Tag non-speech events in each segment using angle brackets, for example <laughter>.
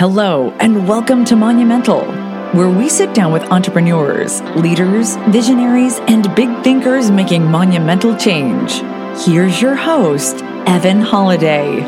Hello, and welcome to Monumental, where we sit down with entrepreneurs, leaders, visionaries, and big thinkers making monumental change. Here's your host, Evan Holiday.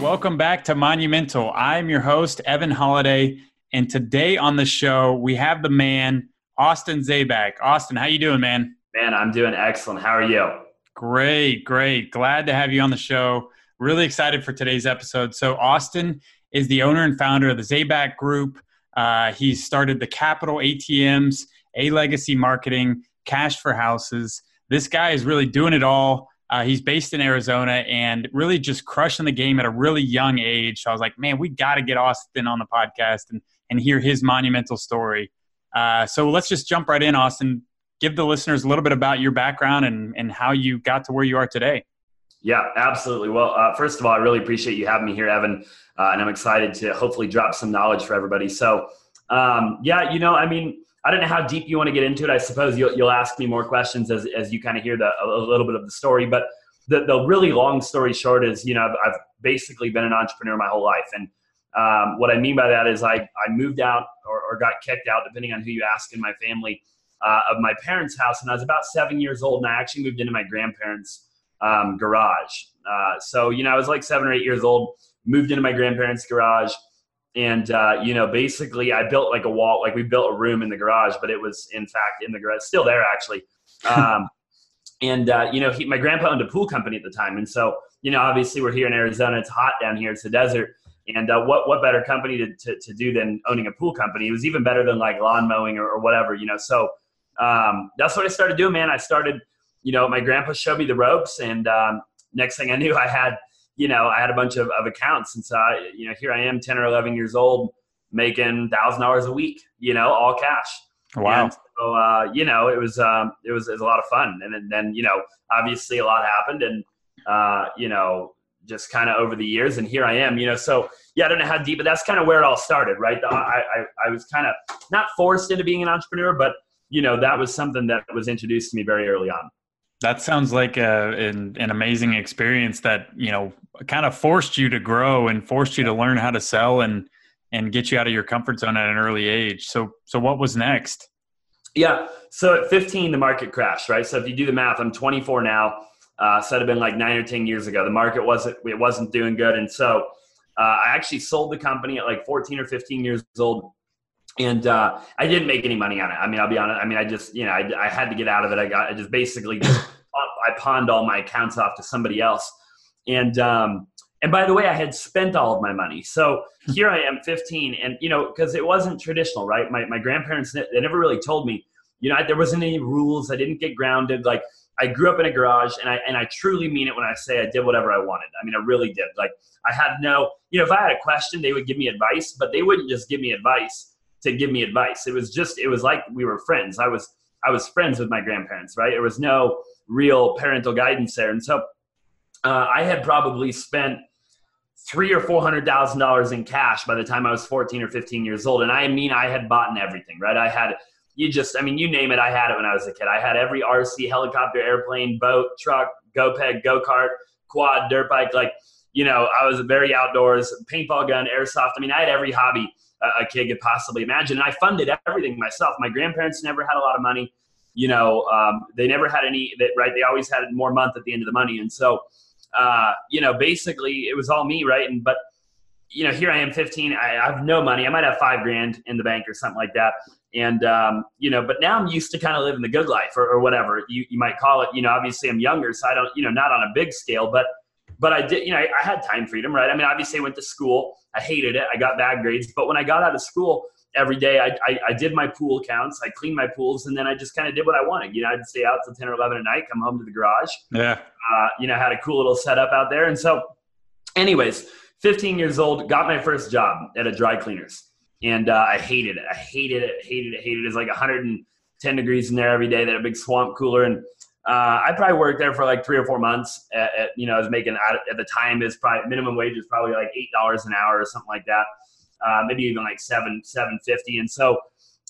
Welcome back to Monumental. I'm your host, Evan Holiday, and today on the show we have the man, Austin Zabak. Austin, how you doing, man? Man, I'm doing excellent. How are you? Great, great. Glad to have you on the show. Really excited for today's episode. So, Austin is the owner and founder of the Zabak Group. Uh, he started the Capital ATMs, A Legacy Marketing, Cash for Houses. This guy is really doing it all. Uh, he's based in Arizona and really just crushing the game at a really young age. So I was like, man, we got to get Austin on the podcast and, and hear his monumental story. Uh, so let's just jump right in, Austin give the listeners a little bit about your background and, and how you got to where you are today. Yeah, absolutely. Well, uh, first of all, I really appreciate you having me here, Evan, uh, and I'm excited to hopefully drop some knowledge for everybody. So, um, yeah, you know, I mean, I don't know how deep you want to get into it. I suppose you'll, you'll ask me more questions as, as you kind of hear the, a, little bit of the story. But the, the really long story short is, you know, I've, I've basically been an entrepreneur my whole life. And um, what I mean by that is I, I moved out or, or got kicked out, depending on who you ask in my family – uh, of my parents' house, and I was about seven years old, and I actually moved into my grandparents' um, garage. Uh, so you know, I was like seven or eight years old, moved into my grandparents' garage, and uh, you know, basically, I built like a wall, like we built a room in the garage, but it was in fact in the garage, still there actually. Um, <laughs> and uh, you know, he, my grandpa owned a pool company at the time, and so you know, obviously, we're here in Arizona; it's hot down here, it's a desert. And uh, what what better company to, to, to, do than owning a pool company? It was even better than like lawn mowing or, or whatever, you know. So um, that's what I started doing, man. I started, you know, my grandpa showed me the ropes, and um, next thing I knew, I had, you know, I had a bunch of, of accounts, and so I, you know, here I am, ten or eleven years old, making thousand dollars a week, you know, all cash. Wow. And so, uh, you know, it was, um, it was, it was a lot of fun, and then, then you know, obviously a lot happened, and uh, you know, just kind of over the years, and here I am, you know, so yeah, I don't know how deep, but that's kind of where it all started, right? I, I, I was kind of not forced into being an entrepreneur, but you know, that was something that was introduced to me very early on. That sounds like a, an, an amazing experience that, you know, kind of forced you to grow and forced you to learn how to sell and, and get you out of your comfort zone at an early age. So, so what was next? Yeah. So at 15, the market crashed, right? So if you do the math, I'm 24 now. Uh, so it had been like nine or 10 years ago. The market wasn't, it wasn't doing good. And so uh, I actually sold the company at like 14 or 15 years old and uh, I didn't make any money on it. I mean, I'll be honest. I mean, I just you know I, I had to get out of it. I got I just basically just <coughs> I pawned all my accounts off to somebody else, and um, and by the way, I had spent all of my money. So here I am, 15, and you know because it wasn't traditional, right? My my grandparents they never really told me. You know, there wasn't any rules. I didn't get grounded. Like I grew up in a garage, and I and I truly mean it when I say I did whatever I wanted. I mean, I really did. Like I had no, you know, if I had a question, they would give me advice, but they wouldn't just give me advice to give me advice. It was just it was like we were friends. I was I was friends with my grandparents, right? There was no real parental guidance there, and so uh, I had probably spent three or four hundred thousand dollars in cash by the time I was fourteen or fifteen years old. And I mean, I had bought in everything, right? I had you just, I mean, you name it, I had it when I was a kid. I had every RC, helicopter, airplane, boat, truck, Go-Ped, go kart, quad, dirt bike. Like, you know, I was very outdoors, paintball gun, airsoft. I mean, I had every hobby a, kid could possibly imagine. And I funded everything myself. My grandparents never had a lot of money. You know, um, they never had any. Right? They always had more month at the end of the money, and so uh, you know, basically it was all me, right? And but you know, here I am, 15. I, I, have no money. I might have five grand in the bank or something like that. And um, you know, but now I'm used to kind of living the good life or, or whatever you, you might call it. You know, obviously I'm younger, so I don't, you know, not on a big scale, but but I did, you know, I, I, had time freedom, right? I mean, obviously I went to school. I hated it. I got bad grades. But when I got out of school, every day I, I, I did my pool counts I cleaned my pools, and then I just kind of did what I wanted. You know, I'd stay out till 10 or 11 at night, come home to the garage. Yeah. Uh, you know, had a cool little setup out there. And so, anyways, 15 years old, got my first job at a dry cleaners. And uh, I hated it. I hated it, hated it, hated it. It's like 110 degrees in there every day. That a big swamp cooler. And uh, I probably worked there for like three or four months. At, at, you know, I was making at the time is probably minimum wage is probably like eight dollars an hour or something like that. Uh, maybe even like seven seven fifty. And so,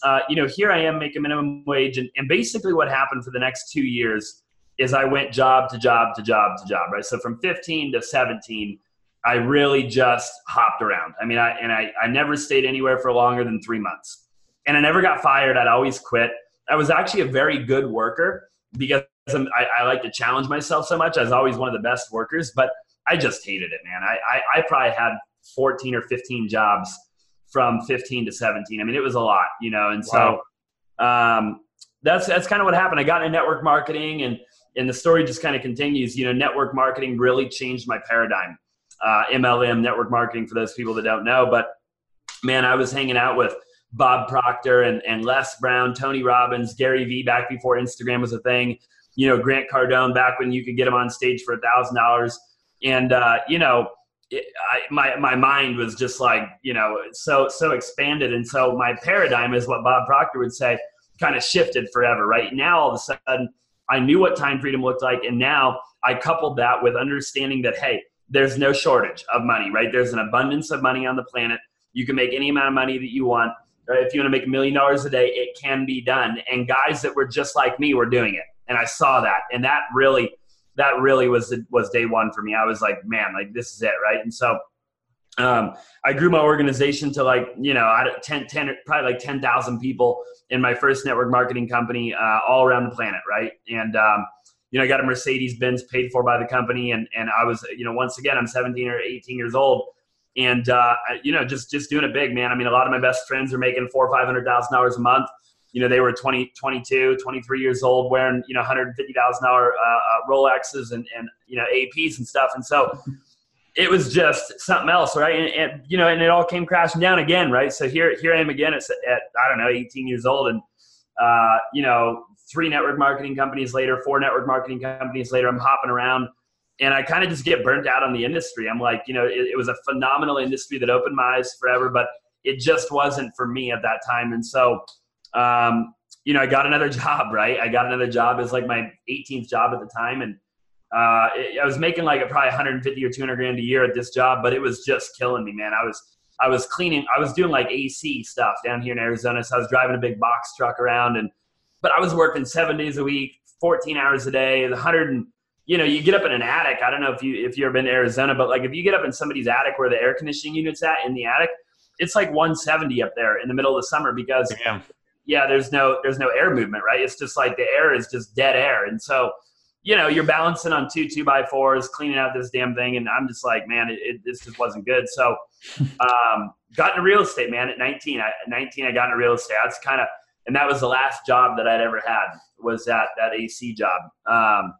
uh, you know, here I am making minimum wage, and, and basically what happened for the next two years is I went job to job to job to job, right? So from 15 to 17, I really just hopped around. I mean, I, and I, I never stayed anywhere for longer than three months. And I never got fired. I'd always quit. I was actually a very good worker because I, I like to challenge myself so much. I was always one of the best workers, but I just hated it, man. I, I, I probably had 14 or 15 jobs from 15 to 17. I mean, it was a lot, you know, and wow. so um, that's that's kind of what happened. I got into network marketing, and and the story just kind of continues. You know, network marketing really changed my paradigm. Uh, MLM, network marketing, for those people that don't know, but man, I was hanging out with Bob Proctor and, and Les Brown, Tony Robbins, Gary Vee back before Instagram was a thing. You know, Grant Cardone back when you could get him on stage for a thousand dollars, and uh, you know it, I, my my mind was just like you know so so expanded, and so my paradigm is what Bob Proctor would say, kind of shifted forever. Right now, all of a sudden, I knew what time freedom looked like, and now I coupled that with understanding that hey, there's no shortage of money. Right, there's an abundance of money on the planet. You can make any amount of money that you want. Right? If you want to make a million dollars a day, it can be done. And guys that were just like me were doing it, and I saw that, and that really that really was was day one for me. I was like, man, like this is it, right? And so um, I grew my organization to like you know 10, 10 probably like ten thousand people in my first network marketing company uh, all around the planet, right? And um, you know, I got a Mercedes Benz paid for by the company, and and I was you know once again I'm 17 or 18 years old, and uh, you know just just doing it big, man. I mean, a lot of my best friends are making four or five hundred thousand dollars a month you know, they were 20, 22, 23 years old wearing, you know, $150,000 uh, uh, Rolexes and, and, you know, APs and stuff. And so it was just something else, right? And, and, you know, and it all came crashing down again, right? So here, here I am again at, at I don't know, 18 years old. And, uh, you know, three network marketing companies later, four network marketing companies later, I'm hopping around and I kind of just get burnt out on the industry. I'm like, you know, it, it was a phenomenal industry that opened my eyes forever, but it just wasn't for me at that time. And so, um, you know, I got another <laughs> job, right? I got another job It's like my 18th job at the time. And uh, it, I was making like a, probably 150 or 200 grand a year at this job, but it was just killing me, man. I was, I was cleaning, I was doing like AC stuff down here in Arizona. So I was driving a big box truck around and, but I was working seven days a week, 14 hours a day, 100 and, you know, you get up in an attic. I don't know if you, if you've ever been to Arizona, but like if you get up in somebody's attic where the air conditioning unit's at in the attic, it's like 170 up there in the middle of the summer because Damn yeah, there's no there's no air movement, right? It's just like the air is just dead air, and so you know you're balancing on two two by fours, cleaning out this damn thing, and I'm just like, man, it, it this just wasn't good. So, <laughs> um, got into real estate, man. At 19, I, at 19, I got into real estate. That's kind of and that was the last job that I'd ever had was that that AC job. Um,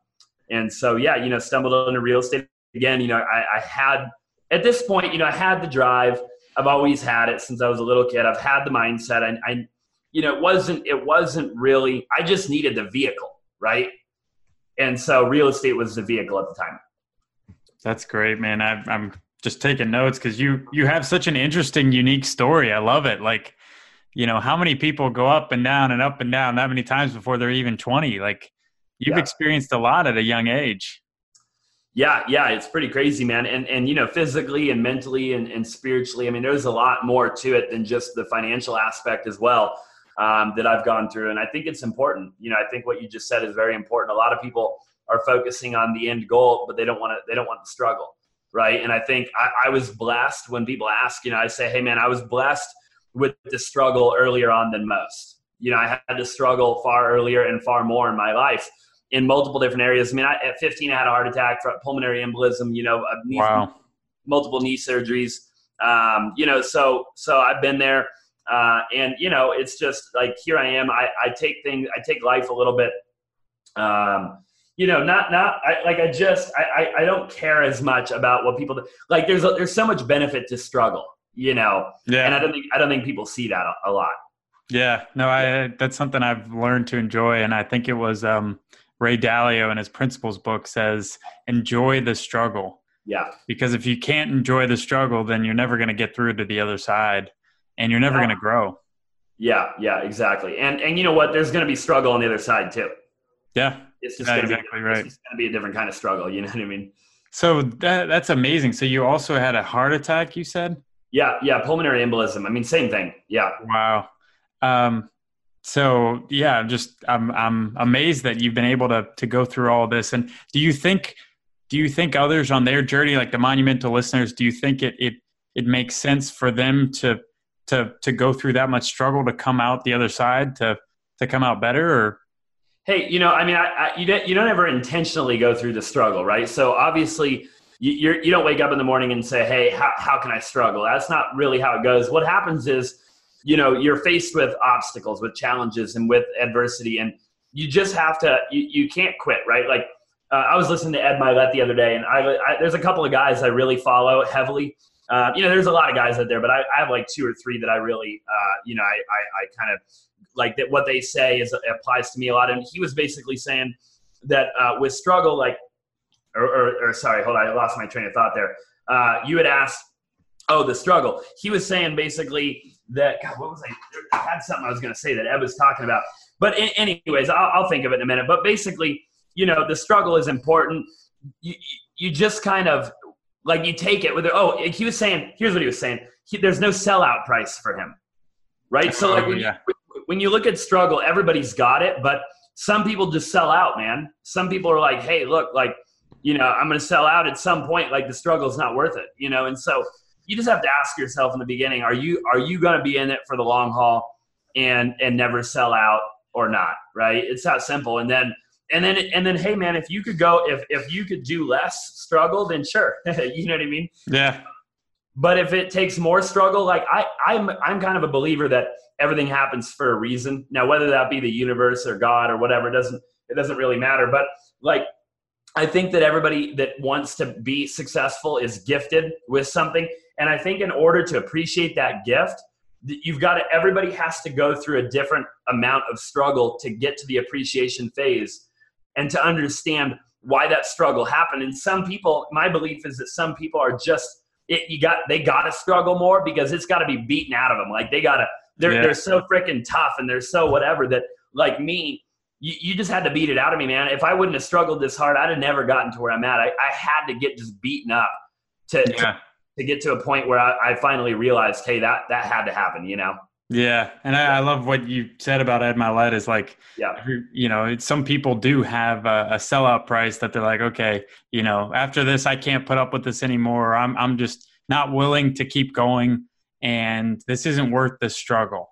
and so yeah, you know, stumbled into real estate again. You know, I, I had at this point, you know, I had the drive. I've always had it since I was a little kid. I've had the mindset. I, I you know, it wasn't it wasn't really. I just needed the vehicle, right? And so real estate was the vehicle at the time. That's great, man. I, I'm just taking notes because you you have such an interesting, unique story. I love it. Like, you know, how many people go up and down and up and down that many times before they're even 20? Like, you've yeah. experienced a lot at a young age. Yeah, yeah, it's pretty crazy, man. And and you know, physically and mentally and, and spiritually, I mean, there's a lot more to it than just the financial aspect as well um, that I've gone through. And I think it's important. You know, I think what you just said is very important. A lot of people are focusing on the end goal, but they don't want to, they don't want the struggle. Right. And I think I, I was blessed when people ask, you know, I say, Hey man, I was blessed with the struggle earlier on than most. You know, I had to struggle far earlier and far more in my life in multiple different areas. I mean, I, at 15, I had a heart attack, pulmonary embolism, you know, knee, wow. multiple knee surgeries. Um, you know, so, so I've been there. Uh, and you know, it's just like here I am. I, I take things, I take life a little bit. Um, you know, not not I, like I just I, I, I don't care as much about what people do. like. There's a, there's so much benefit to struggle, you know. Yeah. And I don't think I don't think people see that a, a lot. Yeah, no, I that's something I've learned to enjoy, and I think it was um, Ray Dalio in his Principles book says, "Enjoy the struggle." Yeah. Because if you can't enjoy the struggle, then you're never going to get through to the other side and you're never yeah. going to grow. Yeah, yeah, exactly. And and you know what? There's going to be struggle on the other side too. Yeah, it's just yeah, going exactly be, right. It's going to be a different kind of struggle. You know what I mean? So that that's amazing. So you also had a heart attack. You said? Yeah, yeah, pulmonary embolism. I mean, same thing. Yeah. Wow. Um, So yeah, just I'm I'm amazed that you've been able to to go through all this. And do you think do you think others on their journey, like the monumental listeners, do you think it it it makes sense for them to to to go through that much struggle to come out the other side to to come out better or? Hey you know i mean I, I, you, don't, you don't ever intentionally go through the struggle right? So obviously you, you're, you don't wake up in the morning and say hey how, how can i struggle? That's not really how it goes. What happens is you know you're faced with obstacles with challenges and with adversity and you just have to you, you can't quit right? Like uh, i was listening to ed Mylett the other day and I, I, there's a couple of guys i really follow heavily uh, you know there's a lot of guys out there but I, I, have like two or three that i really uh, you know i, I, I kind of like that what they say is applies to me a lot and he was basically saying that uh, with struggle like or, or, or, sorry hold on i lost my train of thought there uh, you had asked oh the struggle he was saying basically that God, what was I? I had something I was going to say that Ed was talking about. But in, anyways, I'll, I'll, think of it in a minute. But basically, you know, the struggle is important. You, you just kind of like you take it with it. Oh, he was saying. Here's what he was saying. He, there's no sellout price for him, right? So like when, yeah. you, when you look at struggle, everybody's got it, but some people just sell out, man. Some people are like, hey, look, like you know, I'm going to sell out at some point. Like the struggle is not worth it, you know. And so you just have to ask yourself in the beginning: Are you are you going to be in it for the long haul and and never sell out or not? Right? It's that simple. And then and then and then hey man, if you could go if if you could do less struggle, then sure, <laughs> you know what I mean? Yeah. But if it takes more struggle, like I I'm I'm kind of a believer that everything happens for a reason. Now whether that be the universe or God or whatever, it doesn't it doesn't really matter. But like I think that everybody that wants to be successful is gifted with something and I think in order to appreciate that gift, you've got to, everybody has to go through a different amount of struggle to get to the appreciation phase and to understand why that struggle happened. And some people, my belief is that some people are just, it, you got, they got to struggle more because it's got to be beaten out of them. Like they got to, they're, yeah. they're so freaking tough and they're so whatever that like me, you, you just had to beat it out of me, man. If I wouldn't have struggled this hard, I'd have never gotten to where I'm at. I, I had to get just beaten up to, yeah. to to get to a point where I, I finally realized, hey, that that had to happen, you know. Yeah, and I, I, love what you said about Ed Mylett is like, yeah, you know, some people do have a, a, sellout price that they're like, okay, you know, after this, I can't put up with this anymore. I'm I'm just not willing to keep going, and this isn't worth the struggle.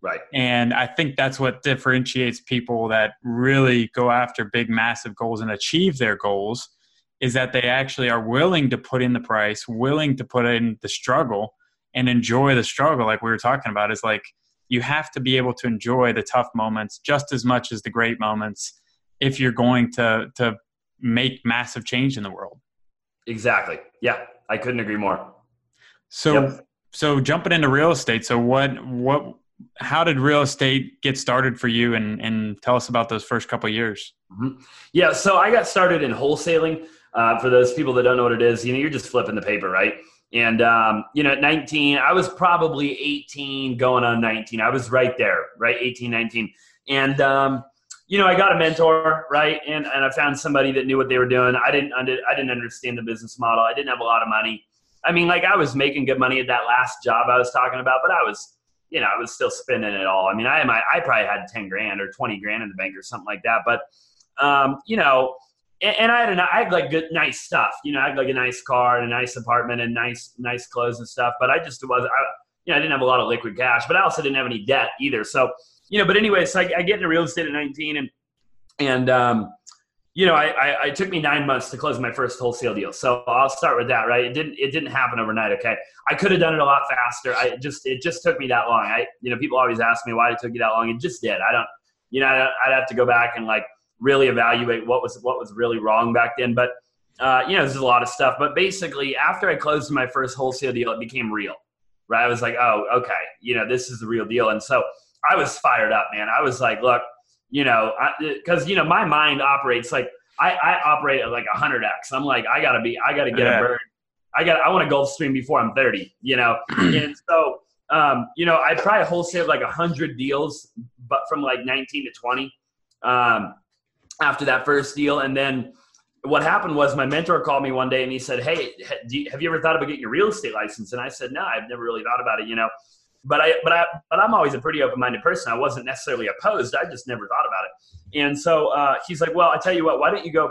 Right. And I think that's what differentiates people that really go after big, massive goals and achieve their goals is that they actually are willing to put in the price, willing to put in the struggle and enjoy the struggle like we were talking about is like you have to be able to enjoy the tough moments just as much as the great moments if you're going to to make massive change in the world. Exactly. Yeah, I couldn't agree more. So yep. so jumping into real estate, so what what how did real estate get started for you and and tell us about those first couple years? Mm-hmm. Yeah, so I got started in wholesaling. Uh, for those people that don't know what it is, you know, you're just flipping the paper, right? And um, you know, at 19, I was probably 18, going on 19. I was right there, right, 18, 19, and um, you know, I got a mentor, right, and and I found somebody that knew what they were doing. I didn't under, I didn't understand the business model. I didn't have a lot of money. I mean, like I was making good money at that last job I was talking about, but I was, you know, I was still spending it all. I mean, I I probably had 10 grand or 20 grand in the bank or something like that, but um, you know, and, and I had a, I had like good, nice stuff. You know, I had like a nice car and a nice apartment and nice, nice clothes and stuff. But I just was, I, you know, I didn't have a lot of liquid cash, but I also didn't have any debt either. So, you know, but anyway, so I, I get into real estate at 19 and, and, um, you know, I, I, took me nine months to close my first wholesale deal. So I'll start with that, right? It didn't, it didn't happen overnight. Okay. I could have done it a lot faster. I just, it just took me that long. I, you know, people always ask me why it took you that long. It just did. I don't, you know, I'd have to go back and like really evaluate what was what was really wrong back then. But uh, you know, there's a lot of stuff. But basically, after I closed my first wholesale deal, it became real. Right? I was like, oh, okay, you know, this is the real deal. And so I was fired up, man. I was like, look, you know, because you know, my mind operates like I, I operate at like hundred x. I'm like, I gotta be, I gotta get yeah. a bird. I got, I want a Gulfstream before I'm 30. You know, <clears throat> and so. Um, you know, I probably wholesale like a hundred deals, but from like 19 to 20. Um, after that first deal. And then what happened was my mentor called me one day and he said, Hey, you, have you ever thought about getting your real estate license? And I said, No, I've never really thought about it, you know. but I, but I, but I'm always a pretty open-minded person. I wasn't necessarily opposed. I just never thought about it. And so uh, he's like, well, I tell you what, why don't you go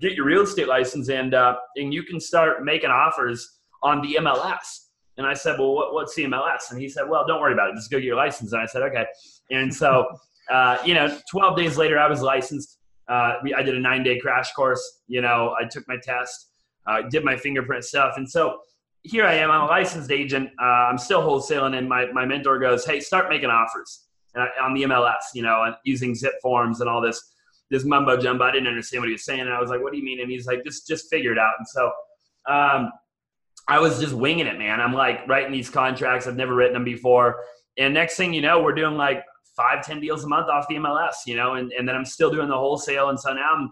get your real estate license and uh, and you can start making offers on the MLS. And I said, well, what, what's the MLS? And he said, well, don't worry about it. Just go get your license. And I said, okay. And so, uh, you know, 12 days later, I was licensed. Uh, I did a nine day crash course. You know, I took my test, uh, did my fingerprint stuff. And so here I am. I'm a licensed agent. Uh, I'm still wholesaling. And my, my mentor goes, hey, start making offers uh, on the MLS, you know, using zip forms and all this this mumbo jumbo. I didn't understand what he was saying. And I was like, what do you mean? And he's like, just just figure it out. And so um, I was just winging it, man. I'm like writing these contracts. I've never written them before. And next thing you know, we're doing like five, 10 deals a month off the MLS, you know, and, and then I'm still doing the wholesale. And so now I'm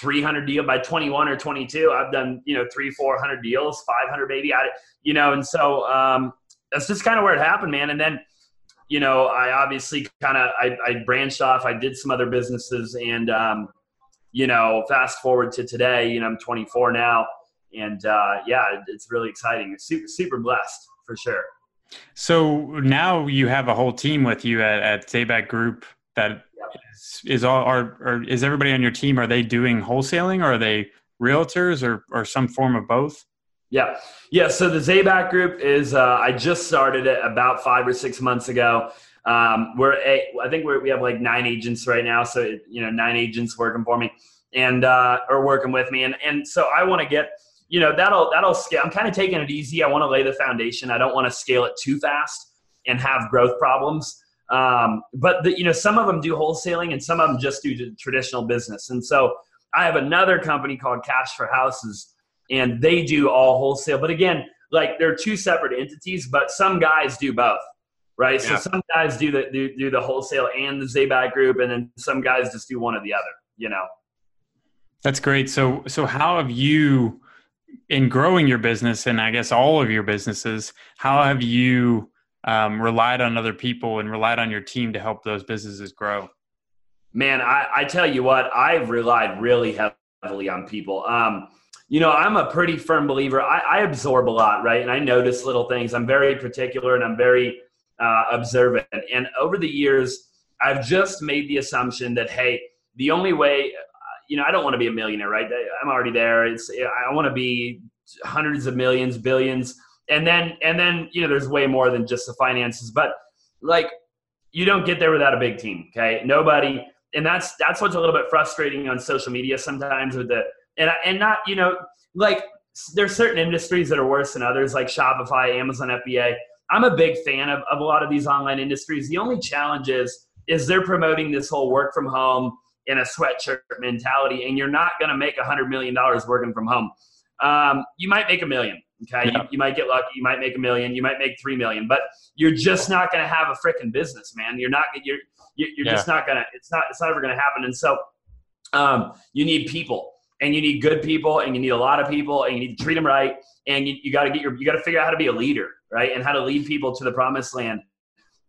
300 deal by 21 or 22. I've done, you know, three, 400 deals, 500 baby, I, you know, and so um, that's just kind of where it happened, man. And then, you know, I obviously kind of, I, I, branched off, I did some other businesses and, um, you know, fast forward to today, you know, I'm 24 now and uh, yeah, it's really exciting. It's super, super blessed for sure. So now you have a whole team with you at, at Group that is, is all are or is everybody on your team? Are they doing wholesaling or are they realtors or or some form of both? Yeah, yeah. So the Zabak Group is uh, I just started it about five or six months ago. Um, we're a, I think we're, we have like nine agents right now, so you know nine agents working for me and uh, or working with me, and and so I want to get you know that'll that'll scale. I'm kind of taking it easy. I want to lay the foundation. I don't want to scale it too fast and have growth problems. Um, but the, you know, some of them do wholesaling and some of them just do traditional business. And so I have another company called Cash for Houses, and they do all wholesale. But again, like they're two separate entities, but some guys do both, right? Yeah. So some guys do the do, do the wholesale and the Zabak group, and then some guys just do one or the other. You know. That's great. So so how have you in growing your business and I guess all of your businesses, how have you um, relied on other people and relied on your team to help those businesses grow? Man, I, I tell you what, I've relied really heavily on people. Um, you know, I'm a pretty firm believer. I, I, absorb a lot, right? And I notice little things. I'm very particular and I'm very uh, observant. And over the years, I've just made the assumption that, hey, the only way you know, I don't want to be a millionaire, right? I'm already there. It's I want to be hundreds of millions, billions, and then and then you know, there's way more than just the finances. But like, you don't get there without a big team. Okay, nobody, and that's that's what's a little bit frustrating on social media sometimes with the and and not you know like there's certain industries that are worse than others, like Shopify, Amazon, FBA. I'm a big fan of, of a lot of these online industries. The only challenge is is they're promoting this whole work from home in a sweatshirt mentality, and you're not going to make a hundred million dollars working from home. Um, you might make a million. Okay, yeah. you, you, might get lucky. You might make a million. You might make three million, but you're just not going to have a freaking business, man. You're not. You're you're yeah. just not gonna. It's not. It's not ever going to happen. And so, um, you need people, and you need good people, and you need a lot of people, and you need to treat them right, and you, you got to get your. You got to figure out how to be a leader, right, and how to lead people to the promised land.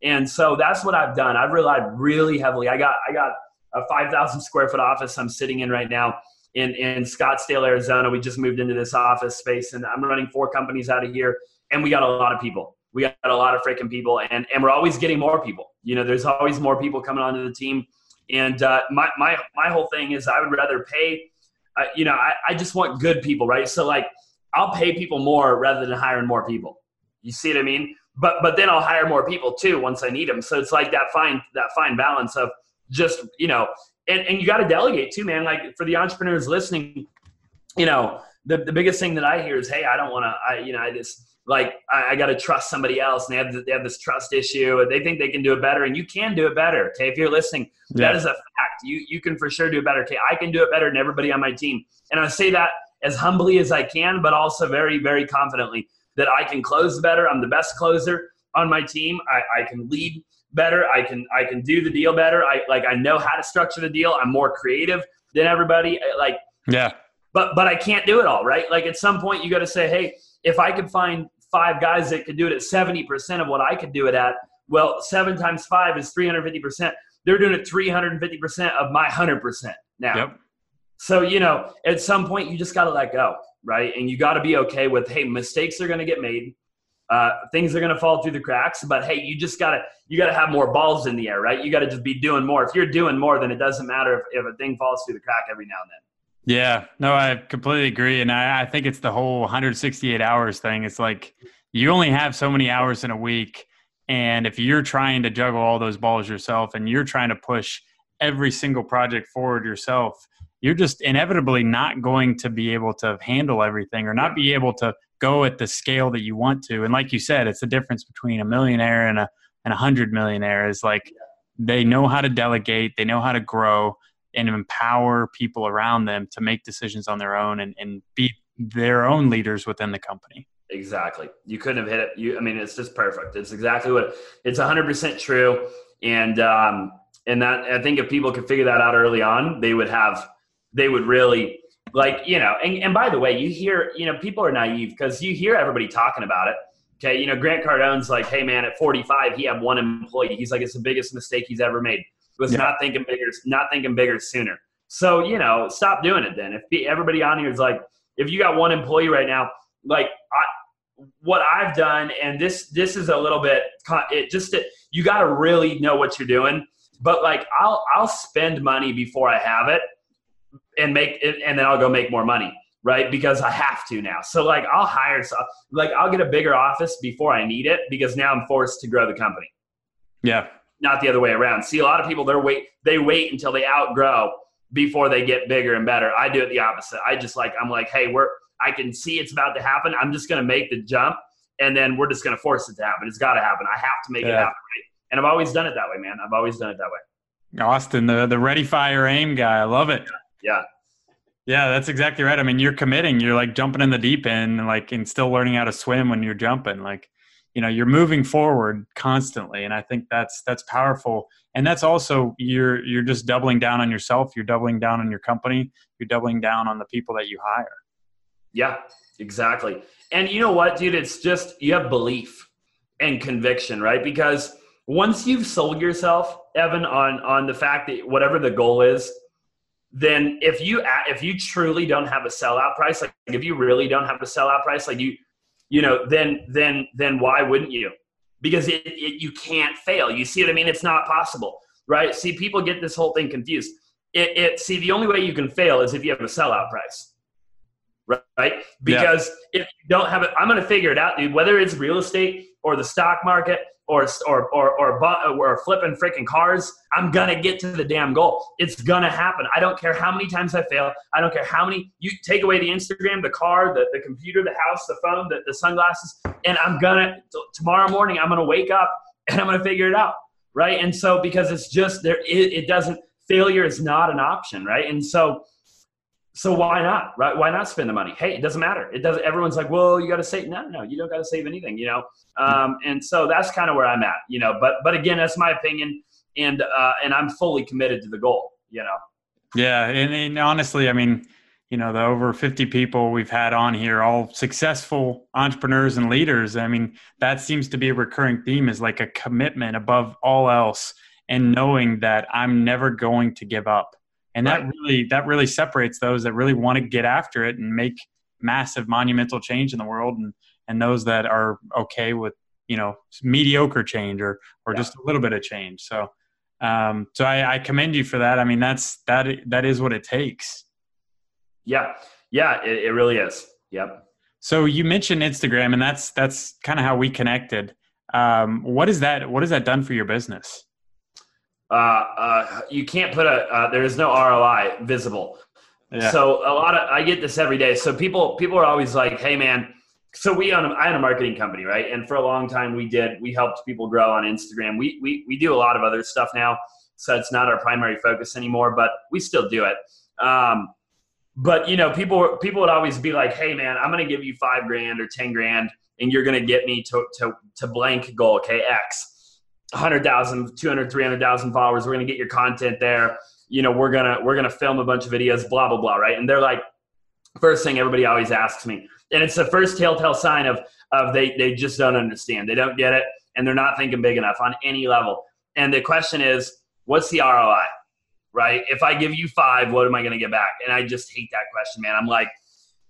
And so that's what I've done. I've relied really heavily. I got. I got a 5,000 square foot office I'm sitting in right now in, in Scottsdale, Arizona. We just moved into this office space and I'm running four companies out of here. And we got a lot of people. We got a lot of freaking people and, and we're always getting more people. You know, there's always more people coming onto the team. And uh, my, my, my whole thing is I would rather pay, uh, you know, I, I just want good people, right? So like I'll pay people more rather than hiring more people. You see what I mean? But, but then I'll hire more people too once I need them. So it's like that fine, that fine balance of, just you know and, and you got to delegate too man. Like for the entrepreneurs listening you know the, the biggest thing that i hear is hey i don't want to i you know i just like i, I got to trust somebody else and they have, they have this trust issue and they think they can do it better and you can do it better okay? If you're listening yeah. that is a fact. You you can for sure do it better okay? I can do it better than everybody on my team. And i say that as humbly as i can but also very very confidently that i can close better. I'm the best closer on my team. I, I can lead better. I can I can do the deal better. I like I know how to structure the deal. I'm more creative than everybody. Eh, like yeah. But but I can't do it all, right? Like at some point you got to say, hey, if I could find five guys that could do it at 70% of what I could do it at, well, seven times five is 350%. They're doing it 350% of my 100% now. Yep. So, you know, at some point you just got to let go, right? And you got to be okay with, hey, mistakes are going to get made uh, things are going to fall through the cracks. But hey, you just gotta you gotta have more balls in the air, right? You got to just be doing more. If you're doing more, then it doesn't matter if, if a thing falls through the crack every now and then. Yeah, no, I completely agree, and I, I think it's the whole 168 hours thing. It's like you only have so many hours in a week, and if you're trying to juggle all those balls yourself, and you're trying to push every single project forward yourself, you're just inevitably not going to be able to handle everything or not be able to go at the scale that you want to. And like you said, it's the difference between a millionaire and a and a hundred millionaire is like they know how to delegate, they know how to grow and empower people around them to make decisions on their own and, and be their own leaders within the company. Exactly. You couldn't have hit it. You, I mean, it's just perfect. It's exactly what it's hundred percent true. And, um, and that, I think if people could figure that out early on, they would have, they would really like, you know, and, and by the way, you hear, you know, people are naive because you hear everybody talking about it. Okay. You know, Grant Cardone's like, Hey man, at 45, he had one employee. He's like, it's the biggest mistake he's ever made was yeah. not thinking bigger, not thinking bigger sooner. So, you know, stop doing it then. If everybody on here is like, if you got one employee right now, like I, what I've done, and this this is a little bit, it just you got to really know what you're doing. But like I'll I'll spend money before I have it, and make it, and then I'll go make more money, right? Because I have to now. So like I'll hire, so like I'll get a bigger office before I need it because now I'm forced to grow the company. Yeah, not the other way around. See, a lot of people they're wait they wait until they outgrow before they get bigger and better. I do it the opposite. I just like I'm like, hey, we're I can see it's about to happen. I'm just going to make the jump, and then we're just going to force it to happen. It's got to happen. I have to make yeah. it happen. Right? And I've always done it that way, man. I've always done it that way. Austin, the the ready, fire, aim guy. I love it. Yeah. Yeah, Yeah, that's exactly right. I mean, you're committing. You're like jumping in the deep end, like, and still learning how to swim when you're jumping. Like, you know you're moving forward constantly and i think that's that's powerful and that's also you're you're just doubling down on yourself you're doubling down on your company you're doubling down on the people that you hire yeah exactly and you know what dude it's just you have belief and conviction right because once you've sold yourself evan on on the fact that whatever the goal is then if you if you truly don't have a sellout price like if you really don't have a sellout price like you you know, then then then why wouldn't you? Because it, it, you can't fail. You see what I mean? It's not possible, right? See, people get this whole thing confused. It, it see the only way you can fail is if you have a sellout price, right? Because yeah. if you don't have it, I'm going to figure it out, dude. Whether it's real estate or the stock market or or or or, or flipping freaking cars, I'm gonna get to the damn goal. It's gonna happen. I don't care how many times I fail. I don't care how many you take away the Instagram, the car, the, the computer, the house, the phone, the, the sunglasses, and I'm gonna tomorrow morning I'm gonna wake up and I'm gonna figure it out, right? And so because it's just there, it, it doesn't failure is not an option, right? And so so why not right? Why not spend the money? Hey it doesn't matter. It doesn't everyone's like well you got to save no no you don't got to save anything you know? Um, and so that's kind of where i'm at you know? But but again that's my opinion and uh, and i'm fully committed to the goal you know? Yeah and, and honestly i mean you know the over 50 people we've had on here all successful entrepreneurs and leaders i mean that seems to be a recurring theme is like a commitment above all else and knowing that i'm never going to give up and right. that really that really separates those that really want to get after it and make massive monumental change in the world and and those that are okay with you know mediocre change or or yeah. just a little bit of change. So um so I, I commend you for that. I mean that's that that is what it takes. Yeah. Yeah it, it really is. Yep. So you mentioned instagram and that's that's kind of how we connected. Um what is that what has that done for your business uh, uh, you can't put a uh, there is no ROI visible. Yeah. So a lot of I get this every day. So people people are always like, "Hey, man." So we own a, I own a marketing company, right? And for a long time, we did we helped people grow on Instagram. We we we do a lot of other stuff now, so it's not our primary focus anymore. But we still do it. Um, but you know, people people would always be like, "Hey, man, I'm going to give you five grand or ten grand, and you're going to get me to to to blank goal, okay, X." 100,000, 200, 300,000 followers. We're going to get your content there. You know, we're going to, we're going to film a bunch of videos, blah, blah, blah. Right. And they're like, first thing everybody always asks me, and it's the first telltale sign of, of they, they just don't understand. They don't get it. And they're not thinking big enough on any level. And the question is, what's the ROI? Right. If I give you five, what am I going to get back? And I just hate that question, man. I'm like,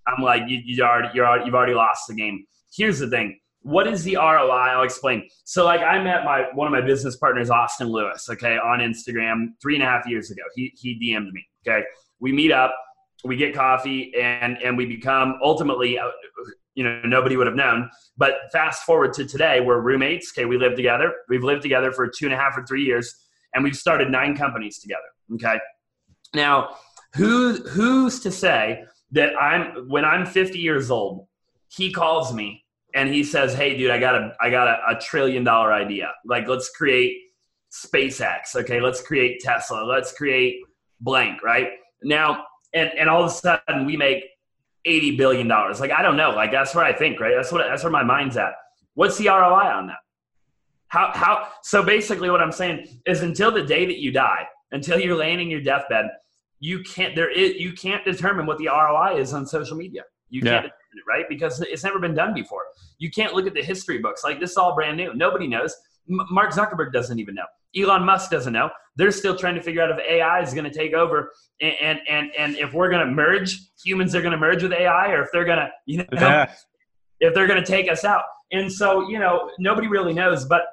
I'm like, you, you already, you're already, you've already lost the game. Here's the thing what is the ROI? I'll explain. So, like, I met my one of my business partners, Austin Lewis, okay, on Instagram three and a half years ago. He he DM'd me. Okay, we meet up, we get coffee, and and we become ultimately, uh, you know, nobody would have known. But fast forward to today, we're roommates. Okay, we live together. We've lived together for two and a half or three years, and we've started nine companies together. Okay, now who who's to say that I'm when I'm 50 years old, he calls me and he says, "Hey, dude, I got a I got a, a trillion dollar idea. Like, let's create SpaceX. Okay, let's create Tesla. Let's create blank. Right now, and and all of a sudden we make eighty billion dollars. Like, I don't know. Like, that's what I think. Right. That's what that's where my mind's at. What's the ROI on that? How how? So basically, what I'm saying is, until the day that you die, until you're laying in your deathbed, you can't there is you can't determine what the ROI is on social media. You yeah. can't right? Because it's never been done before. You can't look at the history books. Like this is all brand new. Nobody knows. M- Mark Zuckerberg doesn't even know. Elon Musk doesn't know. They're still trying to figure out if AI is going to take over, and and and, and if we're going to merge, humans are going to merge with AI, or if they're going to, you know, yeah. <laughs> if they're going to take us out. And so, you know, nobody really knows. But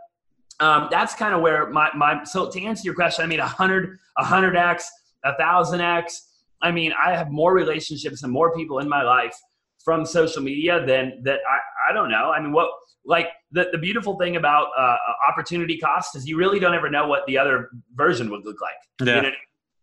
um, that's kind of where my my. So to answer your question, I mean, a hundred, a hundred x, a thousand x. I mean, I have more relationships and more people in my life from social media then that I, I don't know. I mean, what like the, the beautiful thing about uh, opportunity cost is you really don't ever know what the other version would look like. Yeah. You know?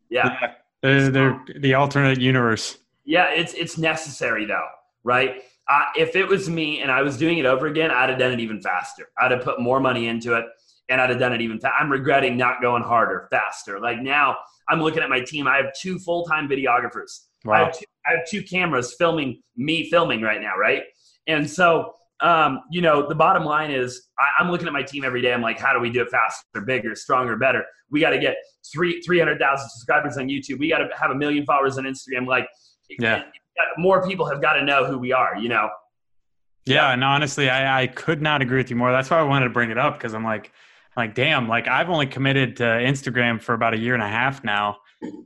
Yeah. yeah. They're, they're the alternate universe. Yeah. It's, it's necessary though. Right. Uh, if it was me and I was doing it over again, I'd have done it even faster. I'd have put more money into it and I'd have done it even faster. I'm regretting not going harder, faster. Like now I'm looking at my team. I have two full-time videographers Wow. I, have two, I have two cameras filming me filming right now, right? And so, um, you know, the bottom line is I, am looking at my team every day. I'm like, how do we do it faster, bigger, stronger, better? We got to get three, 300,000 subscribers on YouTube. We got to have a million followers on Instagram. Like, yeah, more people have got to know who we are, you know? Yeah. And honestly, I, I could not agree with you more. That's why I wanted to bring it up. Cause I'm like, like, damn, like I've only committed to Instagram for about a year and a half now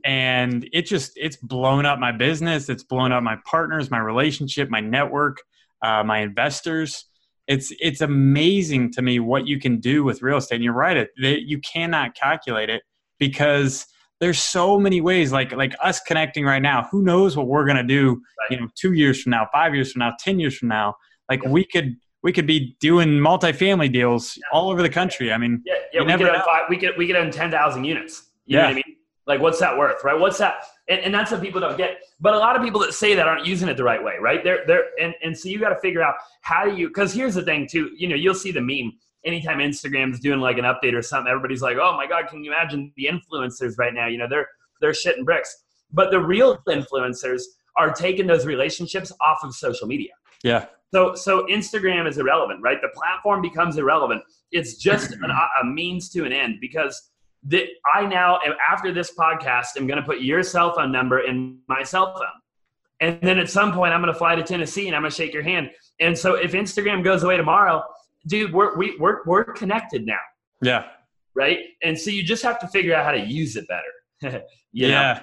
and it just it's blown up my business. It's blown up my partners my relationship my network uh, my investors. It's it's amazing to me what you can do with real estate. And you're right it, you cannot calculate it because there's so many ways like like us connecting right now. Who knows what we're going to do you know two years from now five years from now ten years from now? Like yeah. we could we could be doing multifamily deals yeah. all over the country. I mean yeah, yeah we, could five, we could we could own 10,000 units. You yeah. know what i mean like, what's that worth, right? What's that? And, and that's what people don't get. But a lot of people that say that aren't using it the right way, right? They're they're and, and so you got to figure out how do you because here's the thing too. You know, you'll see the meme anytime Instagram's doing like an update or something. Everybody's like, oh my god, can you imagine the influencers right now? You know, they're they're shitting bricks. But the real influencers are taking those relationships off of social media. Yeah. So, so Instagram is irrelevant, right? The platform becomes irrelevant. It's just an, a means to an end because that I now, after this podcast, am going to put your cell phone number in my cell phone. And then at some point, I'm going to fly to Tennessee and I'm going to shake your hand. And so if Instagram goes away tomorrow, dude, we're, we, we're, we're connected now. Yeah. Right. And so you just have to figure out how to use it better. <laughs> yeah. Know?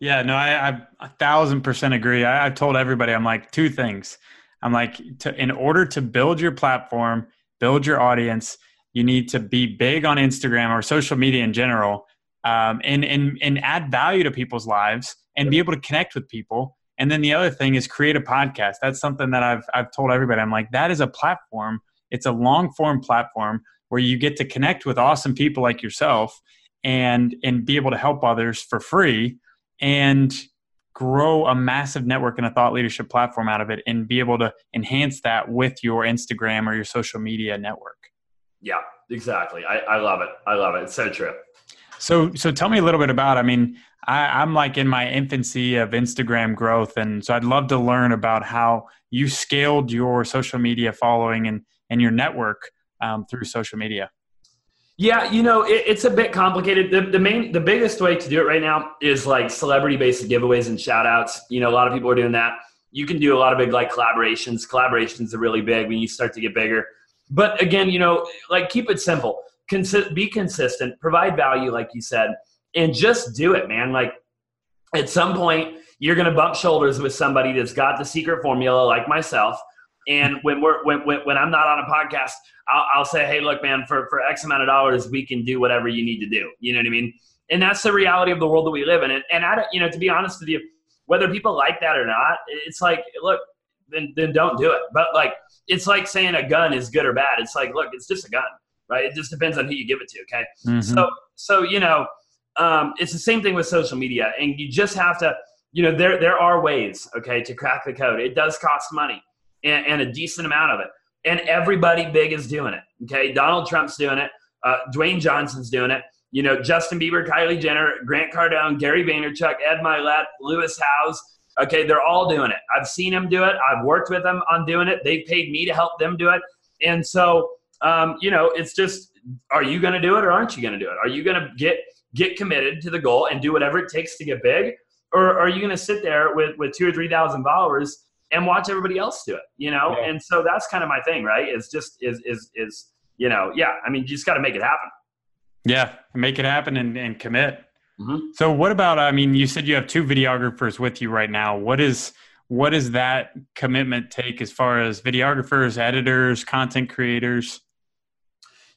Yeah. No, I, I a thousand percent agree. I, I've told everybody, I'm like, two things. I'm like, to, in order to build your platform, build your audience, you need to be big on Instagram or social media in general, um, and and and add value to people's lives and be able to connect with people. And then the other thing is create a podcast. That's something that I've I've told everybody. I'm like that is a platform. It's a long form platform where you get to connect with awesome people like yourself and and be able to help others for free and grow a massive network and a thought leadership platform out of it and be able to enhance that with your Instagram or your social media network. Yeah, exactly. I, I love it. I love it. It's so true. So, so tell me a little bit about. I mean, I, I'm like in my infancy of Instagram growth, and so I'd love to learn about how you scaled your social media following and and your network um, through social media. Yeah, you know, it, it's a bit complicated. The, the main, the biggest way to do it right now is like celebrity based giveaways and shout outs. You know, a lot of people are doing that. You can do a lot of big like collaborations. Collaborations are really big when you start to get bigger. But again, you know, like keep it simple. Consi- be consistent, provide value, like you said, and just do it, man. Like at some point, you're going to bump shoulders with somebody that's got the secret formula, like myself, And when we're when, when, when I'm not on a podcast, I'll, I'll say, hey, look, man, for for X amount of dollars, we can do whatever you need to do. You know what I mean? And that's the reality of the world that we live in. And, and I, you know, to be honest with you, whether people like that or not, it's like, look, then then don't do it. But like, it's like saying a gun is good or bad. It's like, look, it's just a gun, right? It just depends on who you give it to. Okay, mm-hmm. so so you know, um, it's the same thing with social media, and you just have to, you know, there there are ways, okay, to crack the code. It does cost money and, and a decent amount of it, and everybody big is doing it. Okay, Donald Trump's doing it. Uh, Dwayne Johnson's doing it. You know, Justin Bieber, Kylie Jenner, Grant Cardone, Gary Vaynerchuk, Ed Mylett, Lewis Howes. Okay, they're all doing it. I've seen them do it. I've worked with them on doing it. They've paid me to help them do it. And so, um, you know, it's just, are you going to do it or aren't you going to do it? Are you going to get get committed to the goal and do whatever it takes to get big, or are you going to sit there with with two or three thousand followers and watch everybody else do it? You know, yeah. and so that's kind of my thing, right? Is just is is is you know, yeah. I mean, you just got to make it happen. Yeah, make it happen and, and commit. Mm-hmm. So what about? I mean, you said you have two videographers with you right now. What is what does that commitment take as far as videographers, editors, content creators?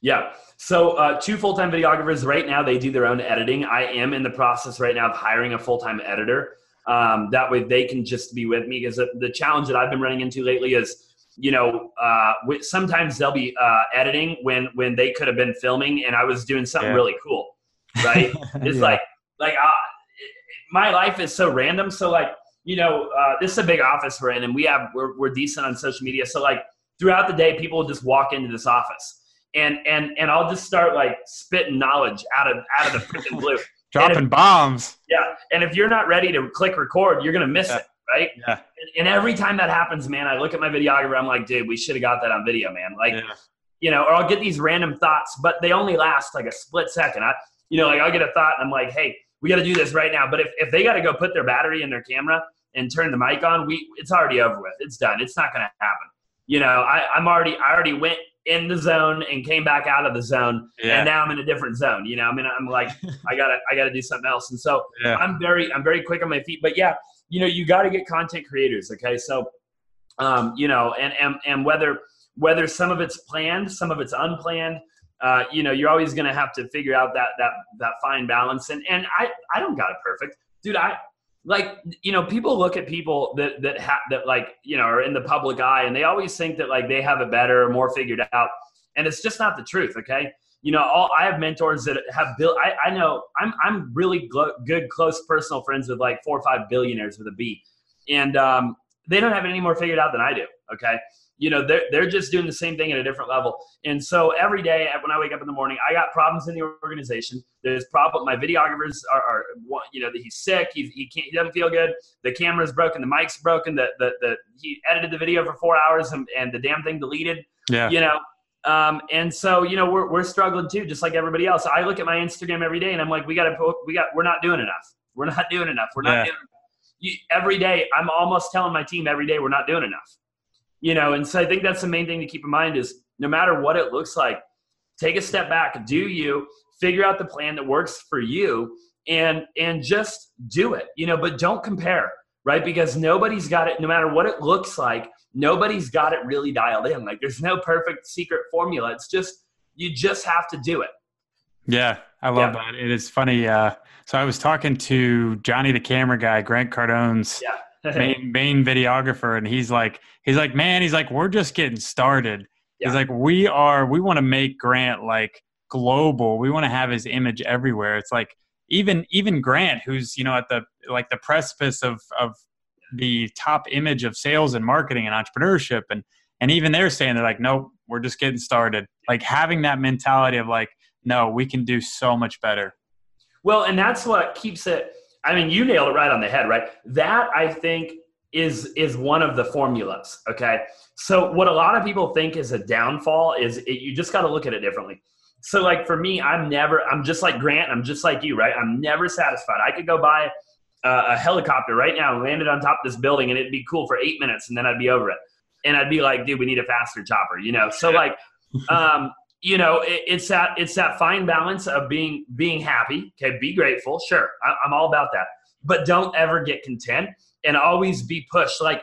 Yeah. So uh, two full time videographers right now. They do their own editing. I am in the process right now of hiring a full time editor. Um, that way they can just be with me because the, the challenge that I've been running into lately is you know, uh, sometimes they'll be uh, editing when when they could have been filming, and I was doing something yeah. really cool, right? <laughs> it's yeah. like like uh, my life is so random. So like you know, uh, this is a big office we're in, and we have we're we're decent on social media. So like throughout the day, people will just walk into this office, and and and I'll just start like spitting knowledge out of out of the freaking blue. <laughs> Dropping if, bombs. Yeah, and if you're not ready to click record, you're gonna miss yeah. it right? Yeah. And, and, every time that happens, man, I look at my videographer. I'm like, dude, we should have got that on video, man. Like, yeah. you know, or I'll get these random thoughts, but they only last like a split second. I, you know, like I'll get a thought and I'm like, hey, we got to do this right now. But if, if they got to go put their battery in their camera and turn the mic on, we it's already over with. It's done. It's not going to happen. You know, I, I'm already I already went in the zone and came back out of the zone yeah. and now i'm in a different zone you know i mean i'm like <laughs> i gotta i gotta do something else and so yeah. i'm very i'm very quick on my feet but yeah you know, you got to get content creators. Okay, so um, you know, and and and whether whether some of it's planned, some of it's unplanned. Uh, you know, you're always going to have to figure out that that that fine balance. And and I I don't got it perfect, dude. I like you know people look at people that that have that like you know are in the public eye, and they always think that like they have it better or more figured out, and it's just not the truth. Okay, you know, all, I have mentors that have built. I, I know I'm I'm really gl- good, close personal friends with like four or five billionaires with a B, and um, they don't have it any more figured out than I do. Okay, you know, they're they're just doing the same thing at a different level. And so every day when I wake up in the morning, I got problems in the organization. There's problem. My videographers are, are you know, he's sick. He's, he can't. He doesn't feel good. The camera's broken. The mic's broken. The the, the he edited the video for four hours and, and the damn thing deleted. Yeah. You know, um, and so, you know, we're, we're struggling too, just like everybody else. I look at my Instagram every day and I'm like, we got to, we got, we're not doing enough. We're not <laughs> doing enough. We're not yeah. doing you, every day. I'm almost telling my team every day, we're not doing enough, you know? And so I think that's the main thing to keep in mind is no matter what it looks like, take a step back, do you figure out the plan that works for you and, and just do it, you know, but don't compare, right? Because nobody's got it, no matter what it looks like, nobody's got it really dialed in. Like there's no perfect secret formula. It's just you just have to do it. Yeah, I love yeah. that. It is funny. Uh, so I was talking to Johnny the camera guy, Grant Cardone's yeah. <laughs> main main videographer, and he's like, he's like, man, he's like, we're just getting started. Yeah. He's like, we are, we want to make Grant like global. We want to have his image everywhere. It's like even even Grant, who's you know at the like the precipice of of the top image of sales and marketing and entrepreneurship and and even they're saying they're like nope we're just getting started like having that mentality of like no we can do so much better well and that's what keeps it i mean you nailed it right on the head right? That i think is is one of the formulas okay? So what a lot of people think is a downfall is it, you just got to look at it differently. So like for me i'm never i'm just like grant i'm just like you right? I'm never satisfied. I could go buy uh, a helicopter right now landed on top of this building and it'd be cool for eight minutes and then I'd be over it. And I'd be like, dude, we need a faster chopper, you know? So like, <laughs> um, you know, it, it's that, it's that fine balance of being, being happy. Okay. Be grateful. Sure. I, I'm all about that, but don't ever get content and always be pushed. Like,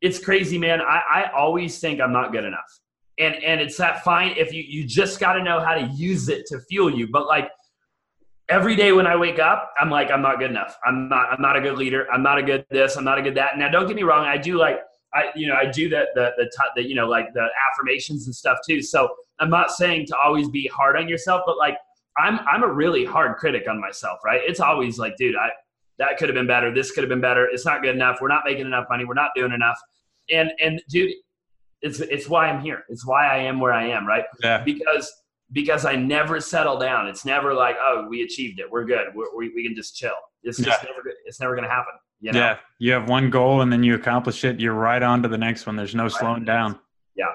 it's crazy, man. I, I always think I'm not good enough. And and it's that fine if you you just got to know how to use it to fuel you. But like every day when I wake up, I'm like I'm not good enough. I'm not I'm not a good leader. I'm not a good this. I'm not a good that. Now don't get me wrong. I do like I you know I do the the the, the you know like the affirmations and stuff too. So I'm not saying to always be hard on yourself, but like I'm I'm a really hard critic on myself, right? It's always like, dude, I that could have been better. This could have been better. It's not good enough. We're not making enough money. We're not doing enough. And and dude, it's it's why I'm here. It's why I am where I am, right? Yeah. Because because I never settle down. It's never like, oh, we achieved it. We're good. We're, we we can just chill. It's just Yeah. never it's never gonna happen. You know? Yeah. You have one goal and then you accomplish it. You're right on to the next one. There's no slowing down. Yeah.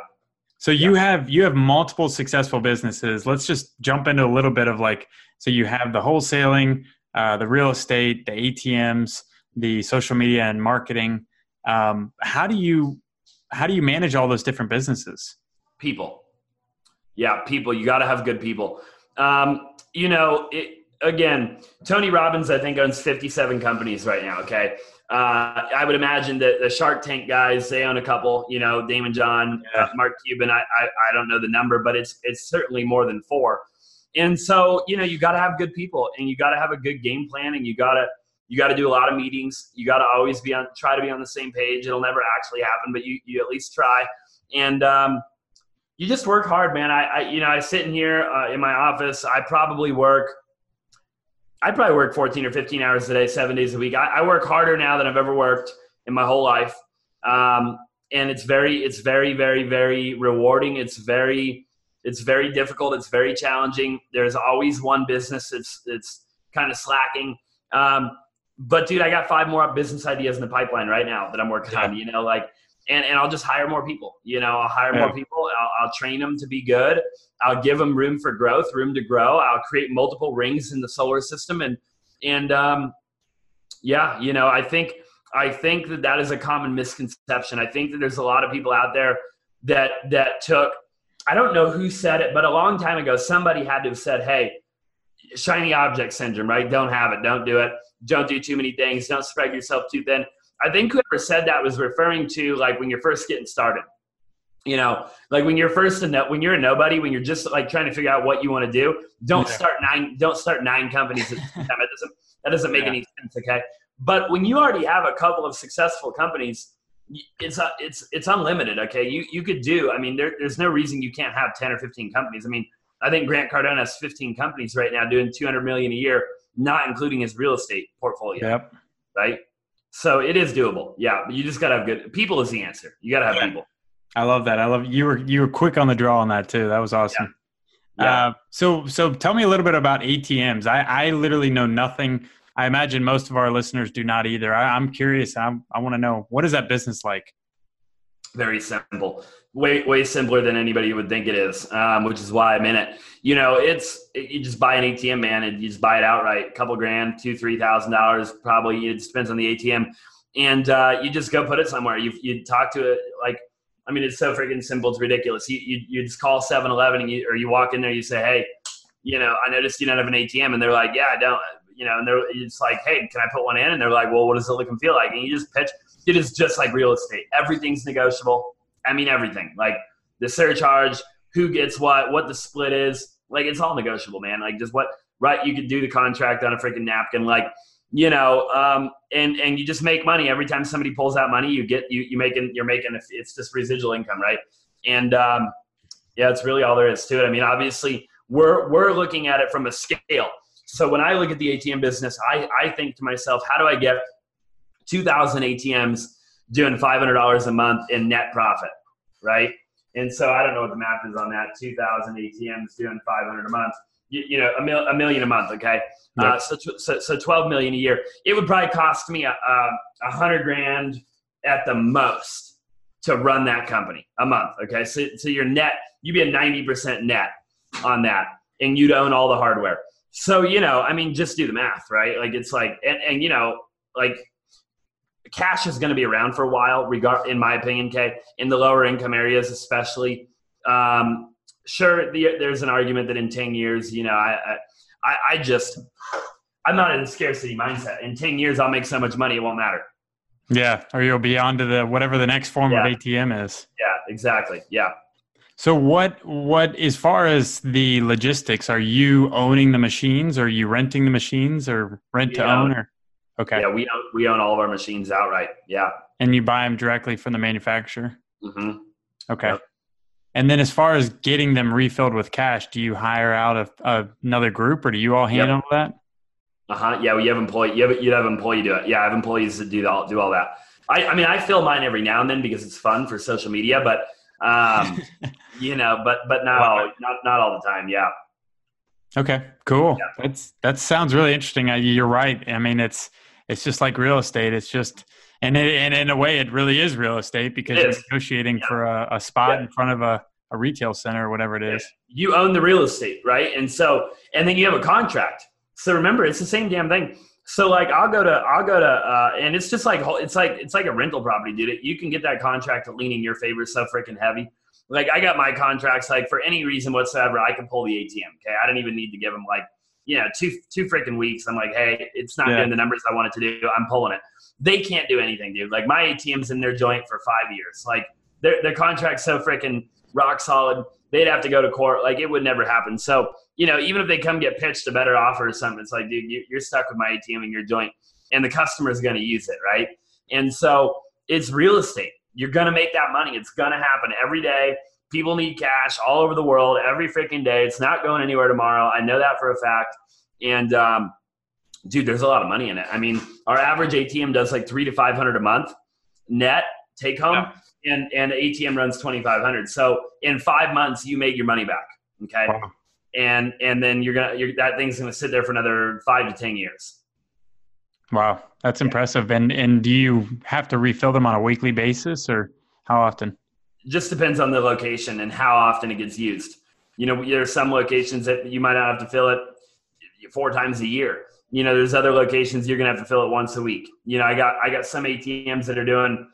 So you have you have multiple successful businesses. Let's just jump into a little bit of like so you have the wholesaling, uh, the real estate, the ATMs, the social media and marketing. Um, how do you how do you manage all those different businesses? people yeah people you got to have good people um, you know it, again tony robbins i think owns 57 companies right now okay uh, i would imagine that the shark tank guys they own a couple you know daymond john Yeah. uh, mark cuban I, I i don't know the number but it's it's certainly more than four and so you know you got to have good people and you got to have a good game plan and you got to you got to do a lot of meetings you got to always be on try to be on the same page it'll never actually happen but you you at least try and um, you just work hard, man. I, I you know, I sit in here uh, in my office. I probably work. I probably work 14 or 15 hours a day, seven days a week. I, I work harder now than I've ever worked in my whole life, um, and it's very, it's very, very, very rewarding. It's very, it's very difficult. It's very challenging. There's always one business that's that's kind of slacking. Um, but dude, I got five more business ideas in the pipeline right now that I'm working on. You know, like and, and I'll just hire more people. You know, I'll hire Yeah. more people. I'll, I'll train them to be good. I'll give them room for growth, room to grow. I'll create multiple rings in the solar system, and and um, yeah, you know, I think I think that that is a common misconception. I think that there's a lot of people out there that that took. I don't know who said it, but a long time ago, somebody had to have said, "Hey, shiny object syndrome, right? Don't have it. Don't do it. Don't do too many things. Don't spread yourself too thin." I think whoever said that was referring to like when you're first getting started. You know, like when you're first a no, when you're a nobody, when you're just like trying to figure out what you want to do, don't Yeah. start nine don't start nine companies at the same time. That doesn't that doesn't make Yeah. any sense. Okay, but when you already have a couple of successful companies, it's uh, it's it's unlimited. Okay, you you could do. I mean, there, there's no reason you can't have ten or fifteen companies. I mean, I think Grant Cardone has 15 companies right now doing 200 million a year, not including his real estate portfolio Yep. right? So it is doable. Yeah, you just gotta have good people is the answer. You gotta have Yeah. people. I love that. I love you were you were quick on the draw on that too. That was awesome. Yeah. Uh, so so tell me a little bit about ATMs. I, I literally know nothing. I imagine most of our listeners do not either. I, I'm curious. I'm, I want to know what is that business like? Very simple. Way way simpler than anybody would think it is, um, which is why I'm in it. You know, it's it, you just buy an ATM, man, and you just buy it outright. A couple grand, two three thousand dollars, probably. It depends on the ATM, and uh, you just go put it somewhere. You you talk to it like. I mean, it's so freaking simple. It's ridiculous. You, you, you just call 7-Eleven and you, or you walk in there, you say, hey, you know, I noticed you don't have an ATM. And they're like, yeah, I don't. You know, and they're it's like, hey, can I put one in? And they're like, well, what does it look and feel like? And you just pitch. It is just like real estate. Everything's negotiable. I mean, everything. Like the surcharge, who gets what, what the split is. Like it's all negotiable, man. Like just what, right? You could do the contract on a freaking napkin. Like, you know, um, and and you just make money every time somebody pulls out money. You get you you making you're making it's just residual income, right? And um, yeah, it's really all there is to it. I mean, obviously, we're we're looking at it from a scale. So when I look at the ATM business, I I think to myself, how do I get 2,000 ATMs doing $500 a month in net profit, right? And so I don't know what the math is on that. 2,000 ATMs doing 500 a month. You, you know, a, mil, a million a month. Okay, uh, so, so so 12 million a year. It would probably cost me a, a, a hundred grand at the most to run that company a month. Okay, so so your net, you'd be a 90% net on that, and you'd own all the hardware. So you know, I mean, just do the math, right? Like it's like, and, and you know, like cash is going to be around for a while, regard in my opinion. Okay, in the lower income areas, especially. Um, sure, the, there's an argument that in ten years, you know, I, I, I just, I'm not in a scarcity mindset. In ten years, I'll make so much money, it won't matter. Yeah, or you'll be on to the whatever the next form Yeah. of ATM is. Yeah, exactly. Yeah. So what what as far as the logistics, are you owning the machines? Or are you renting the machines or rent to own. own or okay. Yeah, we own, we own all of our machines outright. Yeah. And you buy them directly from the manufacturer? hmm Okay. Yep. And then as far as getting them refilled with cash, do you hire out a, a, another group or do you all handle that? Uh huh. Yeah, well, you have employee. You have you have employee do it. Yeah, I have employees that do all do all that. I I mean, I fill mine every now and then because it's fun for social media, but um, <laughs> you know, but but not all not not all the time. Yeah. Okay, cool. Yeah. That's that sounds really interesting. You're right. I mean, it's it's just like real estate. It's just and it, and in a way, it really is real estate because you're negotiating Yeah. for a, a spot Yeah. in front of a, a retail center or whatever it is. You own the real estate, right? And so and then you have a contract. So remember, it's the same damn thing. So like I'll go to I'll go to uh, and it's just like it's like it's like a rental property, dude. You can get that contract to lean in your favor so freaking heavy. Like I got my contracts like for any reason whatsoever, I can pull the ATM. Okay, I don't even need to give them like you know two two freaking weeks. I'm like, hey, it's not Yeah. doing the numbers I wanted to do. I'm pulling it. They can't do anything, dude. Like my ATM's in their joint for five years. Like their their contract's so freaking rock solid. They'd have to go to court. Like it would never happen. So you know, even if they come get pitched a better offer or something, it's like, dude, you, you're stuck with my ATM in your joint, and the customer's going to use it, right? And so it's real estate. You're going to make that money. It's going to happen every day. People need cash all over the world every freaking day. It's not going anywhere tomorrow. I know that for a fact. And um, dude, there's a lot of money in it. I mean, our average ATM does like three to five hundred a month net take home, and and the ATM runs twenty five hundred. So in five months, you made your money back. Okay Wow. and and then you're gonna you're, that thing's gonna sit there for another five to ten years. Wow, that's impressive. And and do you have to refill them on a weekly basis or how often? Just depends on the location and how often it gets used. You know, there's some locations that you might not have to fill it four times a year. You know, there's other locations you're gonna have to fill it once a week. You know, I got I got some ATMs that are doing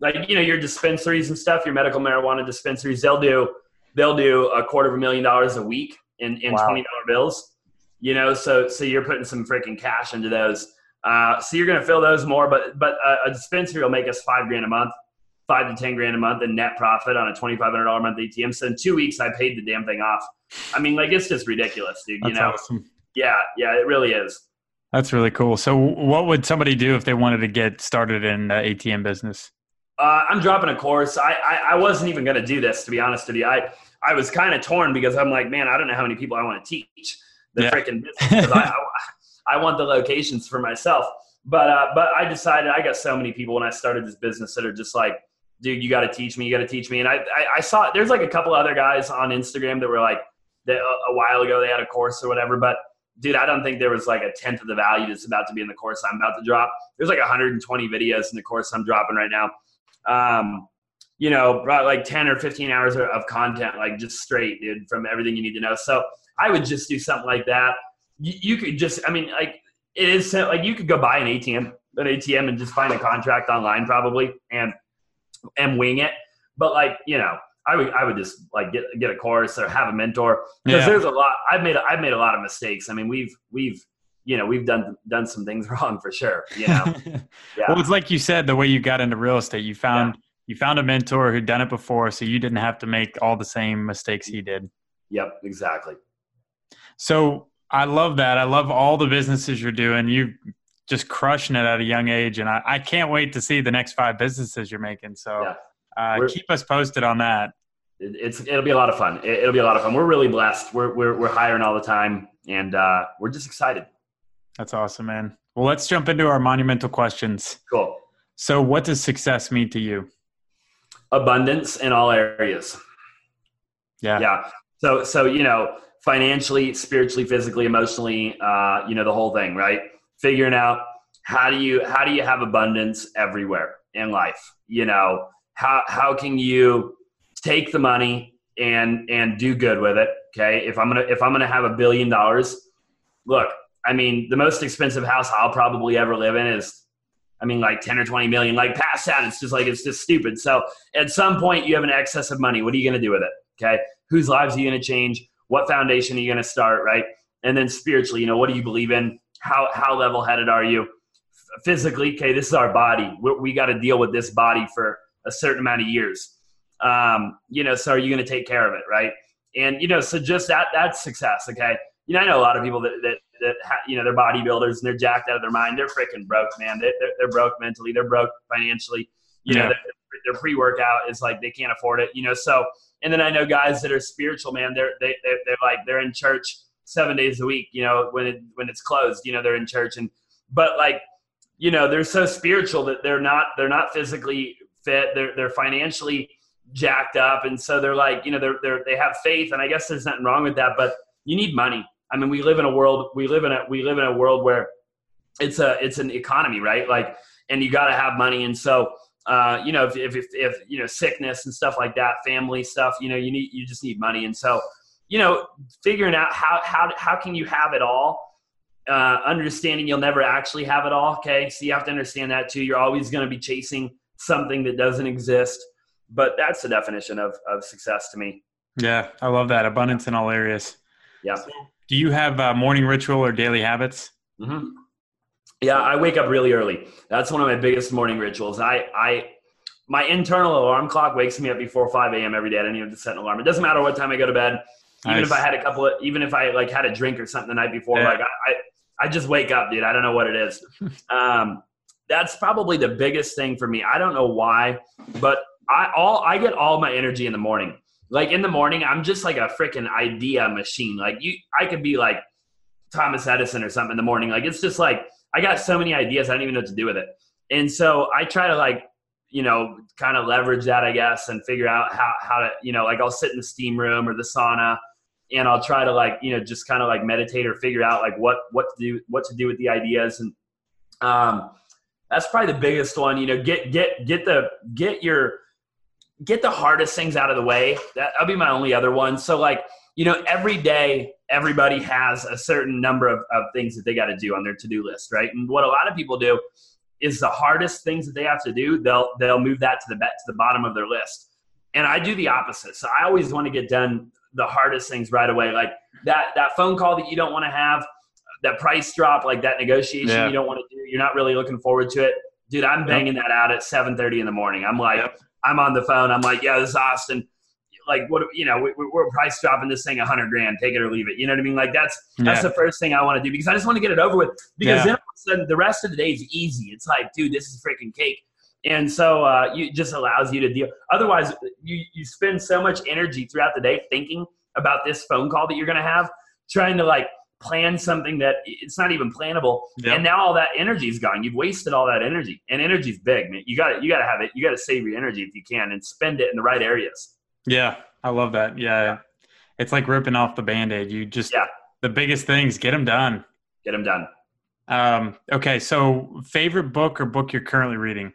like you know your dispensaries and stuff, your medical marijuana dispensaries. They'll do they'll do a quarter of a million dollars a week in in Wow. twenty dollar bills. You know, so so you're putting some freaking cash into those. Uh, so you're going to fill those more, but but a, a dispensary will make us five grand a month, five to ten grand a month in net profit on a twenty five hundred dollar month ATM. So in two weeks, I paid the damn thing off. I mean, like it's just ridiculous, dude. That's you know? awesome. Yeah, yeah, it really is. That's really cool. So what would somebody do if they wanted to get started in the ATM business? Uh, I'm dropping a course. I, I, I wasn't even going to do this, to be honest with you. I, I was kind of torn because I'm like, man, I don't know how many people I want to teach the Yeah. freaking business. I, I, I want the locations for myself. But, uh, but I decided I got so many people when I started this business that are just like, dude, you got to teach me. You got to teach me. And I, I, I saw there's like a couple other guys on Instagram that were like, that a, a while ago they had a course or whatever. But dude, I don't think there was like a tenth of the value that's about to be in the course I'm about to drop. There's like 120 videos in the course I'm dropping right now um, you know, like 10 or 15 hours of- of content, like just straight, dude, from everything you need to know. So I would just do something like that. You, you could just, I mean, like it is like you could go buy an ATM, an ATM and just find a contract online probably and, and wing it. But like, you know, I would, I would just like get, get a course or have a mentor because Yeah. there's a lot, I've made, I've made a lot of mistakes. I mean, we've, we've, you know, we've done, done some things <laughs> wrong for sure. You know? <laughs> Yeah. Well, it's like you said, the way you got into real estate, you found you found a mentor who'd done it before, so you didn't have to make all the same mistakes he did. Yep, exactly. So I love that. I love all the businesses you're doing. You just crushing it at a young age, and I, I can't wait to see the next five businesses you're making. So Yeah. uh, keep us posted on that. it's it'll be a lot of fun. It, will be a lot of fun. We're really blessed. We're we're we're hiring all the time, and uh, we're just excited. That's awesome, man. Well, let's jump into our monumental questions. Cool. So, what does success mean to you? Abundance in all areas. Yeah. Yeah. So so you know, financially, spiritually, physically, emotionally, uh, you know, the whole thing, right? Figuring out how do you how do you have abundance everywhere in life? You know, how how can you take the money and and do good with it? Okay. If I'm gonna if I'm gonna have a billion dollars, look, I mean, the most expensive house I'll probably ever live in is I mean, like 10 or 20 million, like past that, it's just like, it's just stupid. So at some point you have an excess of money. What are you to do with it? Okay. Whose lives are you to change? What foundation are you to start? Right. And then spiritually, you know, what do you believe in? How, how level headed are you? physically, okay, this is our body. we we got to deal with this body for a certain amount of years. Um, you know, so are you going to take care of it, right? And you know, so just that that's success. Okay, you know, I know a lot of people that that, that ha, you know they're bodybuilders and they're jacked out of their mind. They're freaking broke, man. They're, they're, they're broke mentally. They're broke financially. You yeah. know, their, their pre-workout is like they can't afford it. You know, so and then I know guys that are spiritual, man. They're they, they're, they're like they're in church seven days a week. You know, when it when it's closed, you know, they're in church and but like you know they're so spiritual that they're not they're not physically fit. They're they're financially jacked up, and so they're like you know they're they're they have faith, and I guess there's nothing wrong with that, but you need money. I mean, we live in a world we live in a we live in a world where it's a it's an economy, right? Like, and you got to have money, and so uh, you know, if, if, if, if, you know, sickness and stuff like that, family stuff, you know, you need, you just need money. And so, you know, figuring out how, how, how can you have it all, uh, understanding you'll never actually have it all. Okay. So you have to understand that too. You're always going to be chasing something that doesn't exist, but that's the definition of, of success to me. Yeah. I love that abundance in all areas. Yeah. Do you have a morning ritual or daily habits? Mm-hmm. Yeah, I wake up really early. That's one of my biggest morning rituals. I, I, my internal alarm clock wakes me up before 5 a.m. every day. I don't even have to set an alarm. It doesn't matter what time I go to bed. Even if I had a couple of, even if I like had a drink or something the night before, yeah. like I, I, I, just wake up, dude. I don't know what it is. <laughs> um, that's probably the biggest thing for me. I don't know why, but I all I get all my energy in the morning. Like in the morning, I'm just like a freaking idea machine. Like you, I could be like Thomas Edison or something in the morning. Like it's just like I got so many ideas, I don't even know what to do with it. And so I try to like, you know, kind of leverage that, I guess, and figure out how, how to, you know, like I'll sit in the steam room or the sauna and I'll try to like, you know, just kind of like meditate or figure out like what, what to do, what to do with the ideas. And, um, that's probably the biggest one, you know, get, get, get the, get your, get the hardest things out of the way. That, that'll be my only other one. So like, you know, every day everybody has a certain number of, of things that they got to do on their to-do list, right? And what a lot of people do is the hardest things that they have to do, they'll they'll move that to the to the bottom of their list. And I do the opposite. So I always want to get done the hardest things right away. Like that that phone call that you don't want to have, that price drop, like that negotiation yeah. you don't want to do, you're not really looking forward to it. Dude, I'm banging yep. that out at 7:30 in the morning. I'm like, yep. I'm on the phone. I'm like, yeah, this is Austin like what you know we, are price dropping this thing a hundred grand take it or leave it you know what i mean like that's yeah. that's the first thing i want to do because i just want to get it over with because yeah. then all of a sudden the rest of the day is easy it's like dude this is freaking cake and so uh, you just allows you to deal otherwise you you spend so much energy throughout the day thinking about this phone call that you're going to have trying to like plan something that it's not even plannable yep. and now all that energy is gone you've wasted all that energy and energy's big man you got to you got to have it you got to save your energy if you can and spend it in the right areas yeah, I love that. Yeah. yeah. It's like ripping off the band aid. You just, yeah. the biggest things, get them done. Get them done. Um, okay. So, favorite book or book you're currently reading?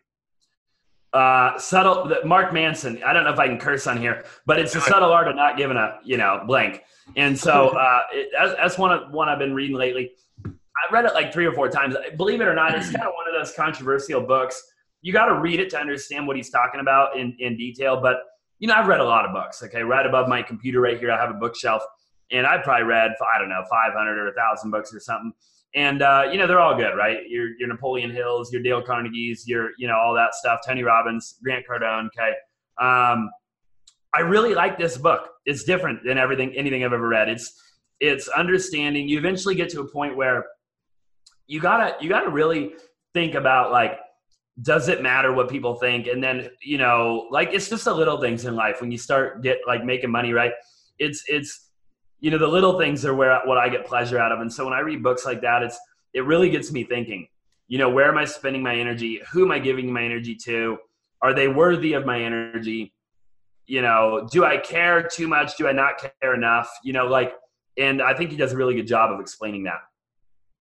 Uh, subtle, Mark Manson. I don't know if I can curse on here, but it's a subtle art of not giving a, you know, blank. And so, <laughs> uh, it, that's, that's one of one I've been reading lately. I read it like three or four times. Believe it or not, it's kind of one of those controversial books. You got to read it to understand what he's talking about in, in detail. But you know, I've read a lot of books. Okay, right above my computer right here, I have a bookshelf, and I've probably read I don't know 500 or a thousand books or something. And uh, you know, they're all good, right? Your your Napoleon Hills, your Dale Carnegie's, your you know all that stuff. Tony Robbins, Grant Cardone. Okay, um, I really like this book. It's different than everything anything I've ever read. It's it's understanding. You eventually get to a point where you gotta you gotta really think about like does it matter what people think and then you know like it's just the little things in life when you start get like making money right it's it's you know the little things are where what i get pleasure out of and so when i read books like that it's it really gets me thinking you know where am i spending my energy who am i giving my energy to are they worthy of my energy you know do i care too much do i not care enough you know like and i think he does a really good job of explaining that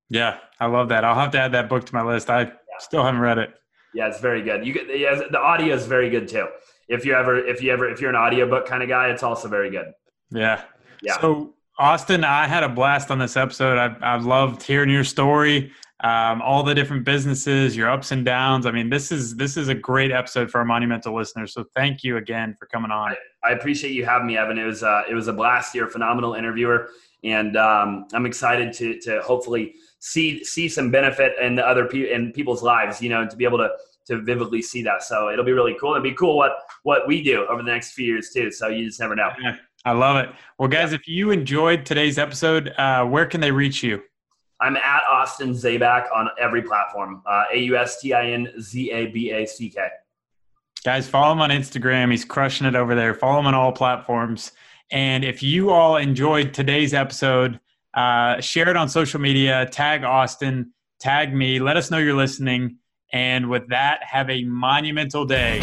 yeah i love that i'll have to add that book to my list i yeah. still haven't read it yeah, it's very good. You get yeah, the audio is very good too. If you ever if you ever if you're an audiobook kind of guy, it's also very good. Yeah. Yeah. So Austin, I had a blast on this episode. I I loved hearing your story, um, all the different businesses, your ups and downs. I mean, this is this is a great episode for our monumental listeners. So thank you again for coming on. I, I appreciate you having me, Evan. It was uh, it was a blast. You're a phenomenal interviewer, and um, I'm excited to to hopefully see see some benefit in the other people in people's lives, you know, to be able to to vividly see that. So it'll be really cool. It'll be cool what what we do over the next few years too. So you just never know. Yeah, I love it. Well, guys, if you enjoyed today's episode, uh, where can they reach you? I'm at Austin Zaback on every platform. Uh, A U S T I N Z A B A C K. Guys, follow him on Instagram. He's crushing it over there. Follow him on all platforms. And if you all enjoyed today's episode, uh, share it on social media, tag Austin, tag me, let us know you're listening. And with that, have a monumental day.